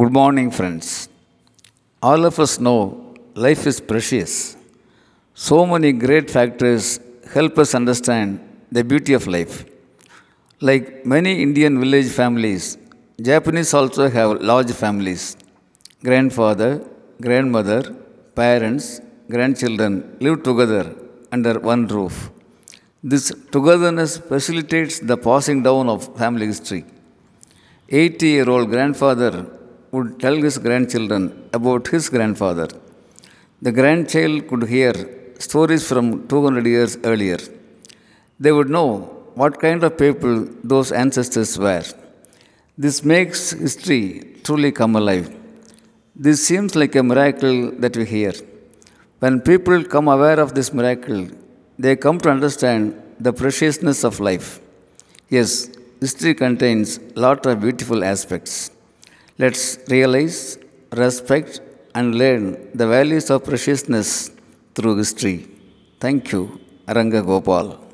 Good morning, friends. All of us know life is precious. So many great factors help us understand the beauty of life. Like many Indian village families, Japanese also have large families. Grandfather, grandmother, parents, grandchildren live together under one roof. This togetherness facilitates the passing down of family history. 80 year old grandfather would tell his grandchildren about his grandfather. The grandchild could hear stories from 200 years earlier. They would know what kind of people those ancestors were. This makes history truly come alive. This seems like a miracle that we hear. When people come aware of this miracle, they come to understand the preciousness of life. Yes, history contains lot of beautiful aspects. Let's realize, respect, and learn the values of preciousness through history. Thank you, Aranga Gopal.